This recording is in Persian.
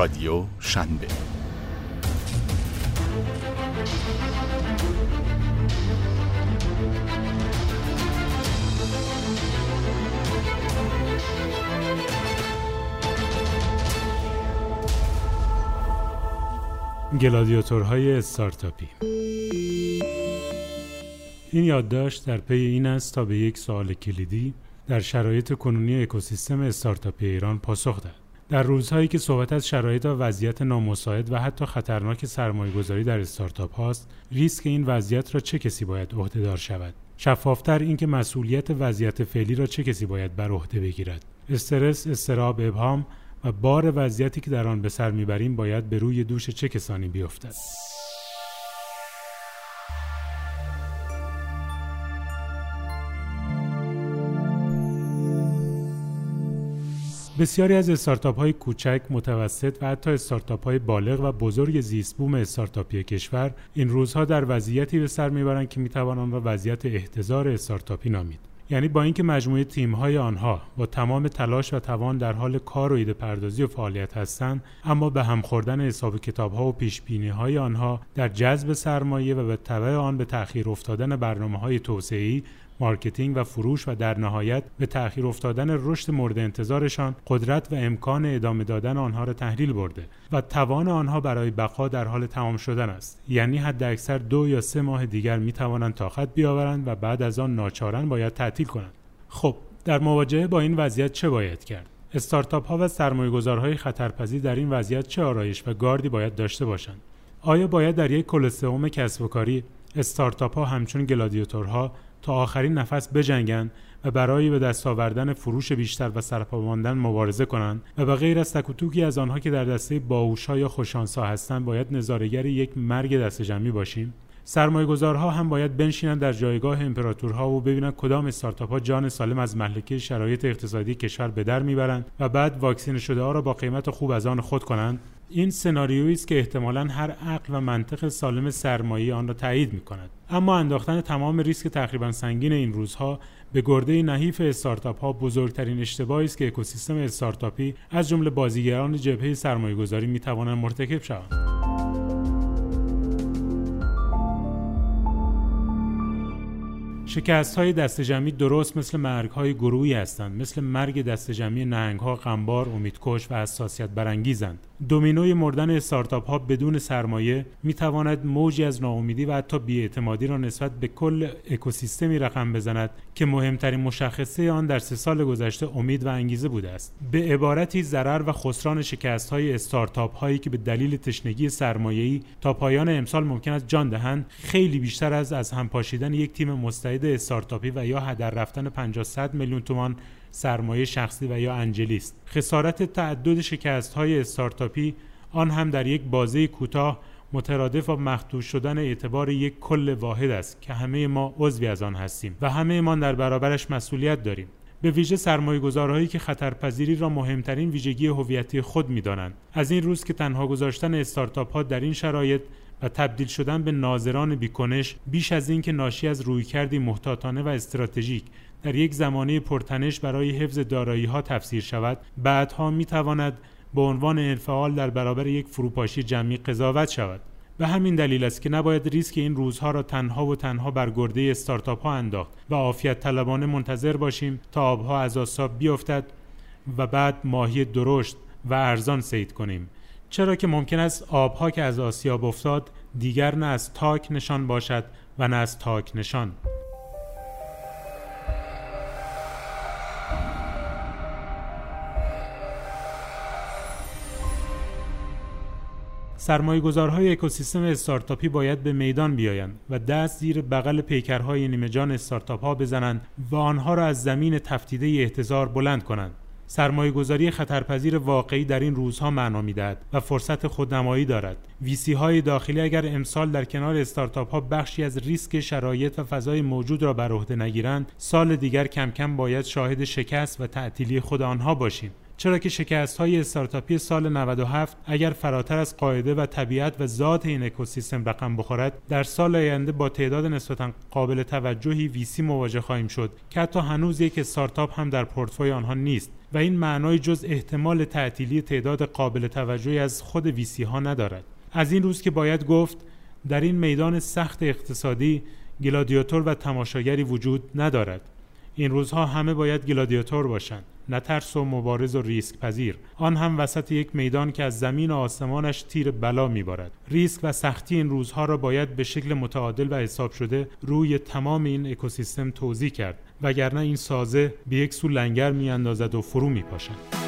رادیو شنبه گلادیاتورهای استارتاپی این یادداشت در پی این است تا به یک سوال کلیدی در شرایط کنونی اکوسیستم استارتاپی ایران پاسخ دهد. در روزهایی که صحبت از شرایط و وضعیت نامساعد و حتی خطرناک سرمایه گذاری در استارتاپ هاست، ریسک این وضعیت را چه کسی باید عهدهدار شود؟ شفافتر اینکه مسئولیت وضعیت فعلی را چه کسی باید بر عهده بگیرد؟ استرس، استراب، ابهام و بار وضعیتی که در آن به سر می‌بریم باید به روی دوش چه کسانی بیفتد؟ بسیاری از استارتاپ های کوچک، متوسط و حتی استارتاپ های بالغ و بزرگ زیست بوم استارتاپی کشور این روزها در وضعیتی به سر می‌برند که می‌توان آن را وضعیت احتضار استارتاپی نامید. یعنی با اینکه مجموعه تیم های آنها با تمام تلاش و توان در حال کار و ایده پردازی و فعالیت هستند اما به هم خوردن حساب کتاب ها و پیش بینی های آنها در جذب سرمایه و به تبع آن به تأخیر افتادن برنامه های توسعه‌ای مارکتینگ و فروش و در نهایت به تأخیر افتادن رشد مورد انتظارشان قدرت و امکان ادامه دادن آنها را تحلیل برده و توان آنها برای بقا در حال تمام شدن است. یعنی حد اکثر دو یا سه ماه دیگر می توانند طاقت بیاورند و بعد از آن ناچارن باید تعطیل کنند. خب در مواجهه با این وضعیت چه باید کرد؟ استارتاپ ها و سرمایه‌گذارهای خطرپذیر در این وضعیت چه آرایش و گاردی باید داشته باشند؟ آیا باید در یک کلسئوم کسب و کاری استارتاپ ها همچون گلادیاتورها تا آخرین نفس بجنگند و برای به دست آوردن فروش بیشتر و سرپا ماندن مبارزه کنند و به غیر از تکوتوکی از آنها که در دسته باوشا یا خوشانسا هستند باید نظارگر یک مرگ دست جمعی باشیم. سرمایه گذارها هم باید بنشینند در جایگاه امپراتورها و ببینند کدام استارتاپ ها جان سالم از محلکه شرایط اقتصادی کشور به در می‌برند و بعد واکسین شده ها را با قیمت خوب از آن خود کنند. این سناریویی است که احتمالا هر عقل و منطق سالم سرمایه آن را تایید می کند اما انداختن تمام ریسک تقریبا سنگین این روزها به گرده نحیف استارتاپ ها بزرگترین اشتباهی است که اکوسیستم استارتاپی از جمله بازیگران جبهه سرمایه گذاری می توانند مرتکب شوند شکست های دست جمعی درست مثل مرگ های گروهی هستند. مثل مرگ دست جمعی نهنگ ها غمبار امیدکش و حساسیت برانگیزند. دومینوی مردن استارتاپ ها بدون سرمایه می تواند موجی از ناامیدی و حتی بیاعتمادی را نسبت به کل اکوسیستمی رقم بزند که مهمترین مشخصه آن در سه سال گذشته امید و انگیزه بوده است. به عبارتی ضرر و خسران شکست های استارتاپ هایی که به دلیل تشنگی سرمایه‌ای تا پایان امسال ممکن است جان دهند خیلی بیشتر از از هم پاشیدن یک تیم مستعد استارتاپی و یا هدر رفتن 500 میلیون تومان سرمایه شخصی و یا انجلی است. خسارت تعدد شکست های استارتاپی آن هم در یک بازه کوتاه مترادف با مخدوش شدن اعتبار یک کل واحد است که همه ما عضوی از آن هستیم و همه ما در برابرش مسئولیت داریم. به ویژه سرمایه گذارهایی که خطرپذیری را مهمترین ویژگی هویتی خود می‌دانند. از این روز که تنها گذاشتن استارتاپ ها در این شرایط و تبدیل شدن به ناظران بیکنش بیش از اینکه ناشی از رویکردی محتاطانه و استراتژیک در یک زمانه پرتنش برای حفظ دارایی ها تفسیر شود بعدها می تواند به عنوان انفعال در برابر یک فروپاشی جمعی قضاوت شود. به همین دلیل است که نباید ریسک این روزها را تنها و تنها بر گرده استارتاپ ها انداخت و عافیت طلبانه منتظر باشیم تا آبها از آساب بیفتد و بعد ماهی درشت و ارزان سید کنیم. چرا که ممکن است آبها که از آسیاب افتاد دیگر نه از تاک نشان باشد و نه از تاک نشان سرمایه اکوسیستم استارتاپی باید به میدان بیایند و دست زیر بغل پیکرهای نیمه جان استارتاپ ها بزنند و آنها را از زمین تفتیده احتضار بلند کنند. سرمایه گذاری خطرپذیر واقعی در این روزها معنا می‌دهد و فرصت خودنمایی دارد. ویسی های داخلی اگر امسال در کنار استارتاپ ها بخشی از ریسک شرایط و فضای موجود را بر عهده نگیرند، سال دیگر کم کم باید شاهد شکست و تعطیلی خود آنها باشیم. چرا که شکست های استارتاپی سال 97 اگر فراتر از قاعده و طبیعت و ذات این اکوسیستم رقم بخورد در سال آینده با تعداد نسبتا قابل توجهی ویسی مواجه خواهیم شد که حتی هنوز یک استارتاپ هم در پورتفوی آنها نیست و این معنای جز احتمال تعطیلی تعداد قابل توجهی از خود ویسی ها ندارد. از این روز که باید گفت در این میدان سخت اقتصادی گلادیاتور و تماشاگری وجود ندارد. این روزها همه باید گلادیاتور باشند نه ترس و مبارز و ریسک پذیر. آن هم وسط یک میدان که از زمین و آسمانش تیر بلا میبارد. ریسک و سختی این روزها را باید به شکل متعادل و حساب شده روی تمام این اکوسیستم توضیح کرد وگرنه این سازه به یک سو لنگر میاندازد و فرو میپاشد.